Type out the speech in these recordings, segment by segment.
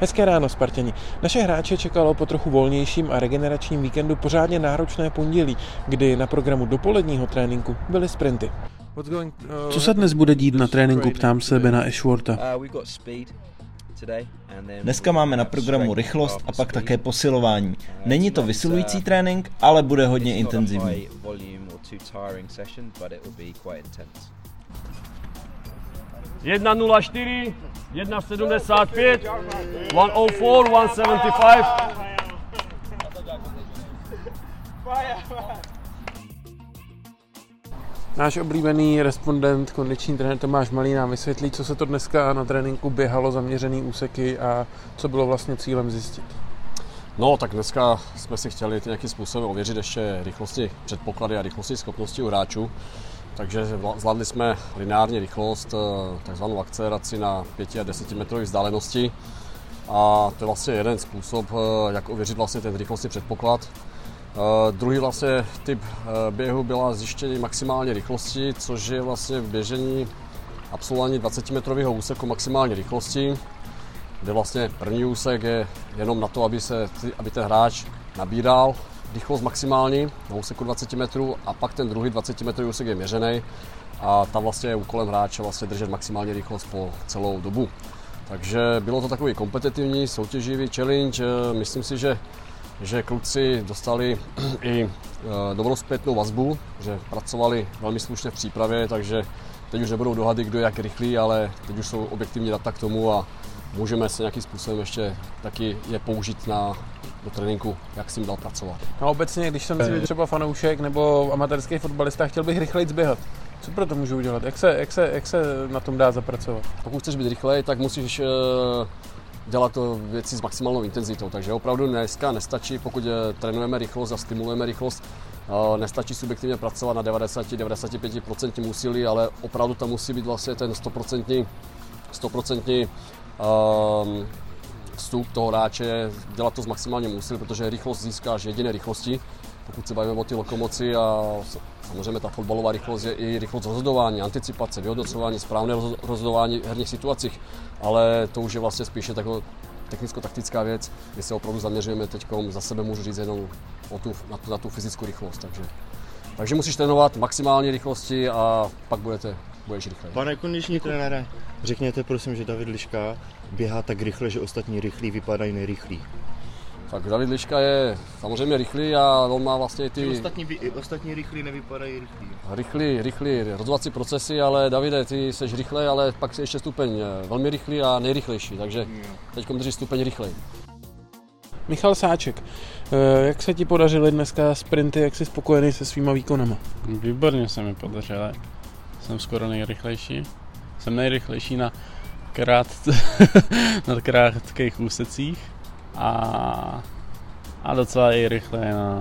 Hezké ráno, Spartěni. Naše hráče čekalo po trochu volnějším a regeneračním víkendu pořádně náročné pondělí, kdy na programu dopoledního tréninku byly sprinty. Co se dnes bude dít na tréninku, ptám se Bena Ashworta. Dneska máme na programu rychlost a pak také posilování. Není to vysilující trénink, ale bude hodně intenzivní. 1.04, 1.75, 1.04, 1.75. Náš oblíbený respondent, kondiční trenér Tomáš Malý nám vysvětlí, co se to dneska na tréninku běhalo, zaměřený úseky a co bylo vlastně cílem zjistit. No, tak dneska jsme si chtěli nějakým způsobem ověřit ještě rychlosti předpoklady a rychlosti schopnosti u hráčů. Takže zvládli jsme lineární rychlost, eh, takzvanou akceleraci na 5 a 10 metrové vzdálenosti. A to je vlastně jeden způsob, eh, jak ověřit vlastně ten rychlostní předpoklad. Uh, druhý vlastně typ běhu byla zjištění maximální rychlosti, což je vlastně běžení absolvování 20 metrového úseku maximální rychlosti, kde vlastně první úsek je jenom na to, aby, se, aby ten hráč nabíral rychlost maximální na úseku 20 metrů a pak ten druhý 20 metrový úsek je měřený a tam vlastně je úkolem hráče vlastně držet maximální rychlost po celou dobu. Takže bylo to takový kompetitivní, soutěživý challenge. Myslím si, že že kluci dostali i e, dobrou zpětnou vazbu, že pracovali velmi slušně v přípravě, takže teď už nebudou dohady, kdo je jak rychlý, ale teď už jsou objektivní data k tomu a můžeme se nějakým způsobem ještě taky je použít na, do tréninku, jak s tím dal pracovat. No obecně, když jsem si třeba fanoušek nebo amatérský fotbalista, chtěl bych rychleji zběhat. Co pro to můžu udělat? Jak se, jak, se, jak se na tom dá zapracovat? Pokud chceš být rychlej, tak musíš e, dělat to věci s maximálnou intenzitou. Takže opravdu dneska nestačí, pokud eh, trénujeme rychlost a stimulujeme rychlost, eh, nestačí subjektivně pracovat na 90-95% úsilí, ale opravdu tam musí být vlastně ten 100%, 100% um, vstup toho hráče, dělat to s maximálním úsilím, protože rychlost získáš jediné rychlosti, pokud se bavíme o ty lokomoci a samozřejmě ta fotbalová rychlost je i rychlost rozhodování, anticipace, vyhodnocování, správné rozhodování v herních situacích, ale to už je vlastně spíše taková technicko-taktická věc, kde se opravdu zaměřujeme teď, za sebe můžu říct jenom o tu, na, tu, na tu fyzickou rychlost. Takže, takže musíš trénovat maximální rychlosti a pak budete, budeš rychlej. Pane kondiční trenére, řekněte prosím, že David Liška běhá tak rychle, že ostatní rychlí vypadají nejrychlí. Tak David Liška je samozřejmě rychlý a on má vlastně ty... ostatní, ostatní rychlí nevypadají rychlí. Rychlý, rychlý rozhodovací procesy, ale Davide, ty jsi rychlej, ale pak jsi ještě stupeň eh, velmi rychlý a nejrychlejší, takže teď drží stupeň rychlej. Michal Sáček, eh, jak se ti podařily dneska sprinty, jak jsi spokojený se svýma výkonama? Výborně se mi podařilo. Jsem skoro nejrychlejší. Jsem nejrychlejší na, krát, na krátkých úsecích a, a docela i rychle na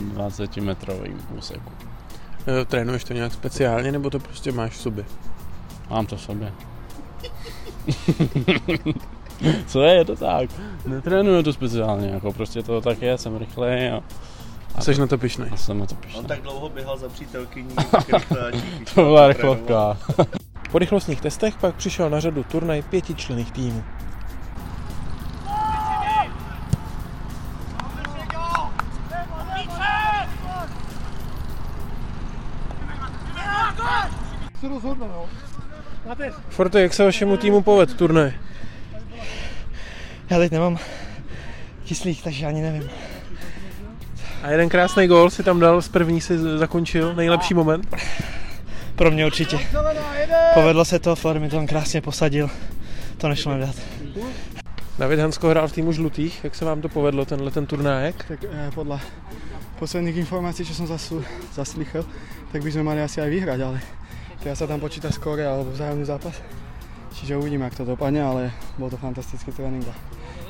20 metrovém úseku. E, trénuješ to nějak speciálně, nebo to prostě máš v sobě? Mám to v sobě. Co je, je to tak. Netrénuju to speciálně, jako prostě to tak je, jsem rychlej a a jsi na to pišnej. A jsem na to pišnej. On tak dlouho běhal za přítelkyní, To byla rychlovka. Po rychlostních testech pak přišel na řadu turnaj pětičlených týmů. se rozhodne, no. Forte, jak se vašemu týmu poved turnaj? Já teď nemám kyslík, takže ani nevím. A jeden krásný gól si tam dal, z první si zakončil, nejlepší moment? Pro mě určitě. Povedlo se to, Flor mi tam krásně posadil, to nešlo nedat. David Hansko hrál v týmu žlutých, jak se vám to povedlo, tenhle ten turnájek? Tak eh, podle posledních informací, co jsem zasl, zaslychal, tak bychom mali asi aj vyhrať, ale Teraz sa tam počíta skore alebo vzájomný zápas. Čiže uvidíme, jak to dopadne, ale bol to fantastický trénink a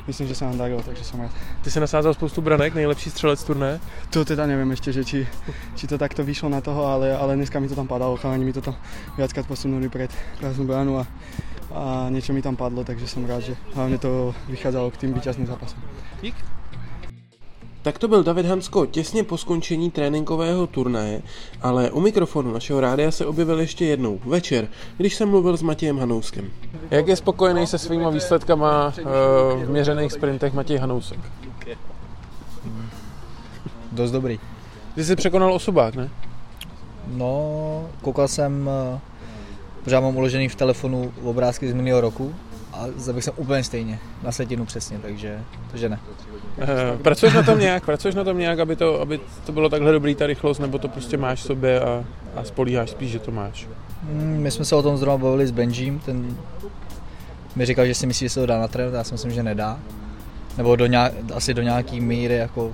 myslím, že sa nám darilo, takže som rád. Ty si nasázal spoustu branek, nejlepší střelec turné? To teda neviem ešte, že či, či to takto vyšlo na toho, ale, ale dneska mi to tam padalo, chalani mi to tam viackrát posunuli pred prázdnu bránu a, a niečo mi tam padlo, takže som rád, že hlavne to vychádzalo k tým víťazným zápasom. Dík. Tak to byl David Hansko těsně po skončení tréninkového turnaje, ale u mikrofonu našeho rádia se objevil ještě jednou večer, když jsem mluvil s Matějem Hanouskem. Jak je spokojený se svýma výsledkama uh, v měřených sprintech Matěj Hanousek? Dost dobrý. Ty jsi překonal osobák, ne? No, koukal jsem, eh, že já mám uložený v telefonu obrázky z minulého roku a zaběhl jsem úplně stejně, na setinu přesně, takže, takže ne. Uh, pracuješ na tom nějak, pracuješ na tom nějak, aby to, aby to bylo takhle dobrý ta rychlost, nebo to prostě máš v sobě a, a spolíháš spíš, že to máš? Mm, My jsme se o tom zrovna bavili s Benjím, ten mi říkal, že si myslí, že se to dá natrénovat, já si myslím, že nedá. Nebo do nějak, asi do nějaký míry jako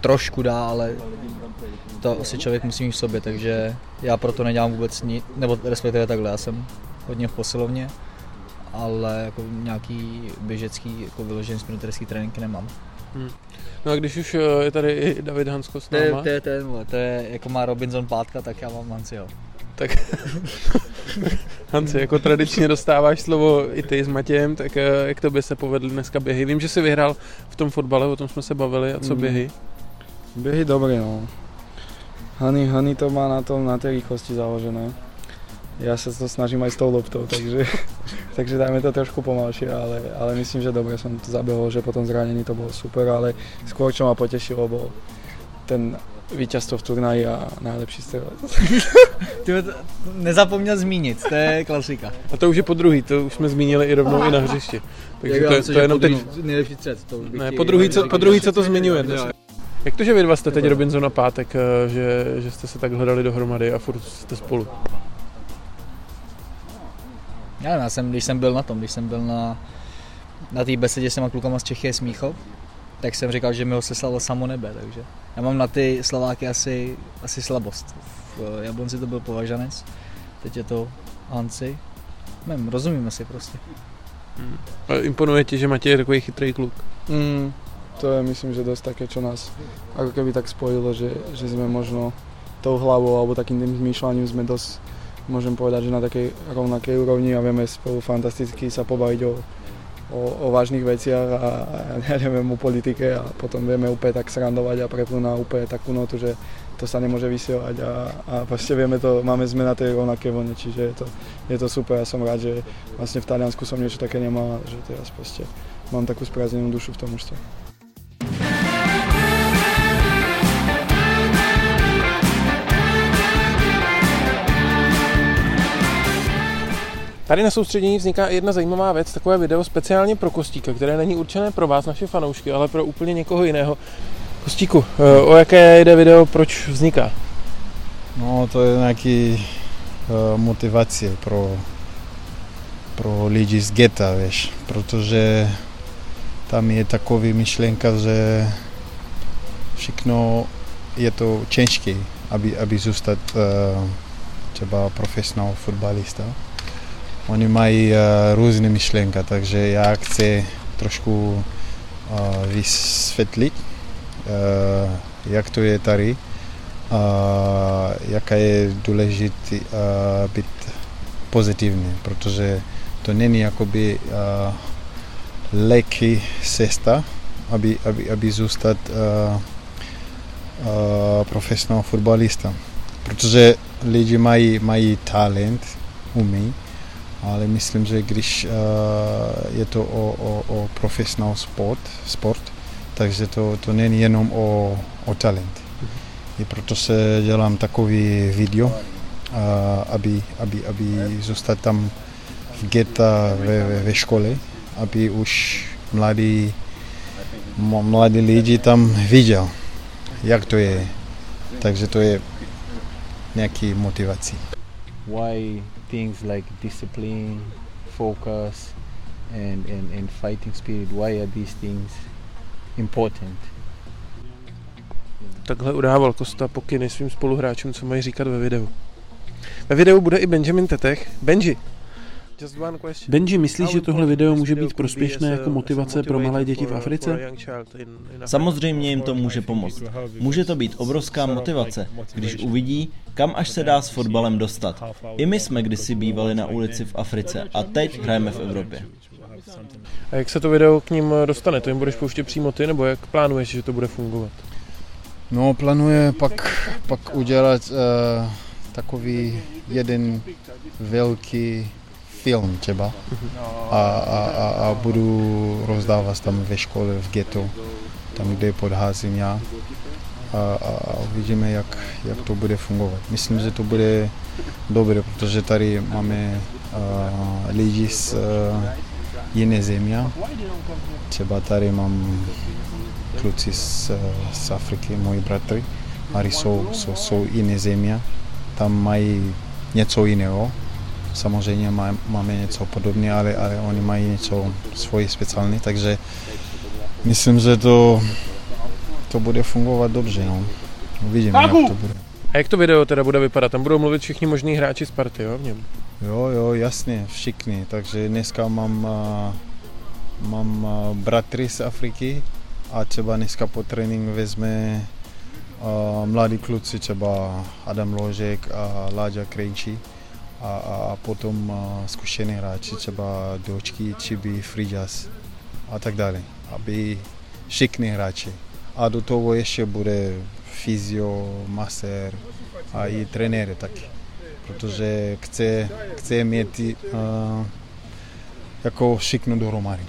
trošku dá, ale to asi člověk musí mít v sobě, takže já proto nedělám vůbec nic, nebo respektive takhle, já jsem hodně v posilovně, ale jako nějaký běžecký, jako vyložený sprinterský tréninky nemám. Hmm. No a když už eh, je tady i David Hansko s To je, náma, to, je, to, je, to je, jako má Robinson pátka, tak já mám Hanciho. tak Hanci, jako tradičně dostáváš slovo i ty s Matějem, tak eh, jak to by se povedly dneska běhy? Vím, že jsi vyhrál v tom fotbale, o tom jsme se bavili, a co Mm. běhy? Běhy dobré, no. Hany, Hany to má na tom, na té rychlosti založené. Ja sa to snažím aj s tou loptou, takže, takže dajme to trošku pomalšie, ale, ale myslím, že dobre som to zabehol, že po tom zranení to bolo super, ale skôr čo ma potešilo bol ten víťazstvo v turnaji a najlepší strelec. Ty to nezapomněl zmínit, to je klasika. A to už je po druhý, to už jsme zmínili i rovnou i na hřišti. Takže to, je- to je jenom teď... Nejlepší střed, to bych Ne, po druhý, co, po druhý, co to zmiňuje dnes. Jak to, že vy dva jste teď Robinson a Pátek, eh, že, že jste se tak hledali dohromady a furt jste spolu? Já nevím, já jsem, když jsem byl na tom, když jsem byl na, na té besedě s těma klukama z Čechy Smíchov, tak jsem říkal, že mi ho seslalo samo nebe, takže já mám na ty Slováky asi, asi slabost. V Jablonci to byl Považanec, teď je to Hanci. Nevím, rozumíme si prostě. A Imponuje ti, že Matěj je takový chytrý kluk. Mm, to je myslím, že dosť také, čo nás ako keby tak spojilo, že, že sme možno tou hlavou alebo takým tým zmýšľaním sme dosť, môžem povedať, že na takej rovnakej úrovni a vieme spolu fantasticky sa pobaviť o, o, o vážnych veciach a, a ja neviem o politike a potom vieme úplne tak srandovať a prepnúť na úplne takú notu, že to sa nemôže vysielať a, a proste vieme to, máme sme na tej rovnakej vlne, čiže je to, je to super a som rád, že vlastne v Taliansku som niečo také nemal že teraz proste mám takú sprázdnenú dušu v tom mužstve. Tady na soustředění vzniká jedna zajímavá věc, takové video speciálně pro Kostíka, které není určené pro vás, naše fanoušky, ale pro úplně někoho jiného. Kostíku, eh, o jaké jde video, proč vzniká? No, to je nějaký uh, motivace pro, pro lidi z geta, víš, protože tam je takový myšlenka, že všechno je to těžké, aby, aby zůstat uh, třeba profesionál fotbalista. Oni mají uh, různé myšlenka, takže já chci trošku uh, vysvětlit, uh, jak to je tady, jaká je důležité být pozitivní, protože to není jakoby lehký cesta, aby, aby, aby zůstat profesionál fotbalista. Protože lidi mají, mají talent, umí, ale myslím, že když uh, je to o, o, o profesionál sport, sport, takže to, to není jenom o, o talent. I proto se dělám takový video, a, aby, aby, aby zůstat tam v geta ve, ve, ve škole, aby už mladí, mladí lidi tam viděl, jak to je. Takže to je nějaký motivací. why things like discipline, focus, and, and, and fighting spirit, why are these things important? Takhle udával Kosta pokyny svým spoluhráčům, co mají říkat ve videu. Ve videu bude i Benjamin Tetech. Benji. Benji, myslíš, že tohle video může být prospěšné jako motivace pro malé děti v Africe? Samozřejmě jim to může pomoct. Může to být obrovská motivace, když uvidí, kam až se dá s fotbalem dostat. I my jsme kdysi bývali na ulici v Africe a teď hrajeme v Evropě. A jak se to video k ním dostane? To jim budeš pouštět přímo ty, nebo jak plánuješ, že to bude fungovat? No, plánuje pak, pak udělat uh, takový jeden velký film třeba a, a, a, a budu rozdávat tam ve škole v ghetto, tam, kde podházím já a, a, a uvidíme, jak, jak to bude fungovat. Myslím, že to bude dobré, protože tady máme uh, lidi z uh, jiné země. Třeba tady mám kluci z, z Afriky, moji bratry, a jsou, jsou, jsou jiné země. Tam mají něco jiného. Samozřejmě máme něco podobné, ale, ale oni mají něco svoje speciální, takže myslím, že to, to bude fungovat dobře. No. Uvidíme, jak to bude. A jak to video teda bude vypadat? Tam budou mluvit všichni možní hráči z party, jo, v něm? Jo, jo, jasně, všichni. Takže dneska mám, mám bratry z Afriky a třeba dneska po trénink vezme mladí kluci, třeba Adam Ložek a Láďa Krejčí a, a potom zkušený hráči, třeba Dočky, Chibi, Fridas a tak dále, aby všichni hráči. A do toho ještě bude fyzio, masér a i trenéry taky. Protože chce, chce mít uh, jako všechno dohromady.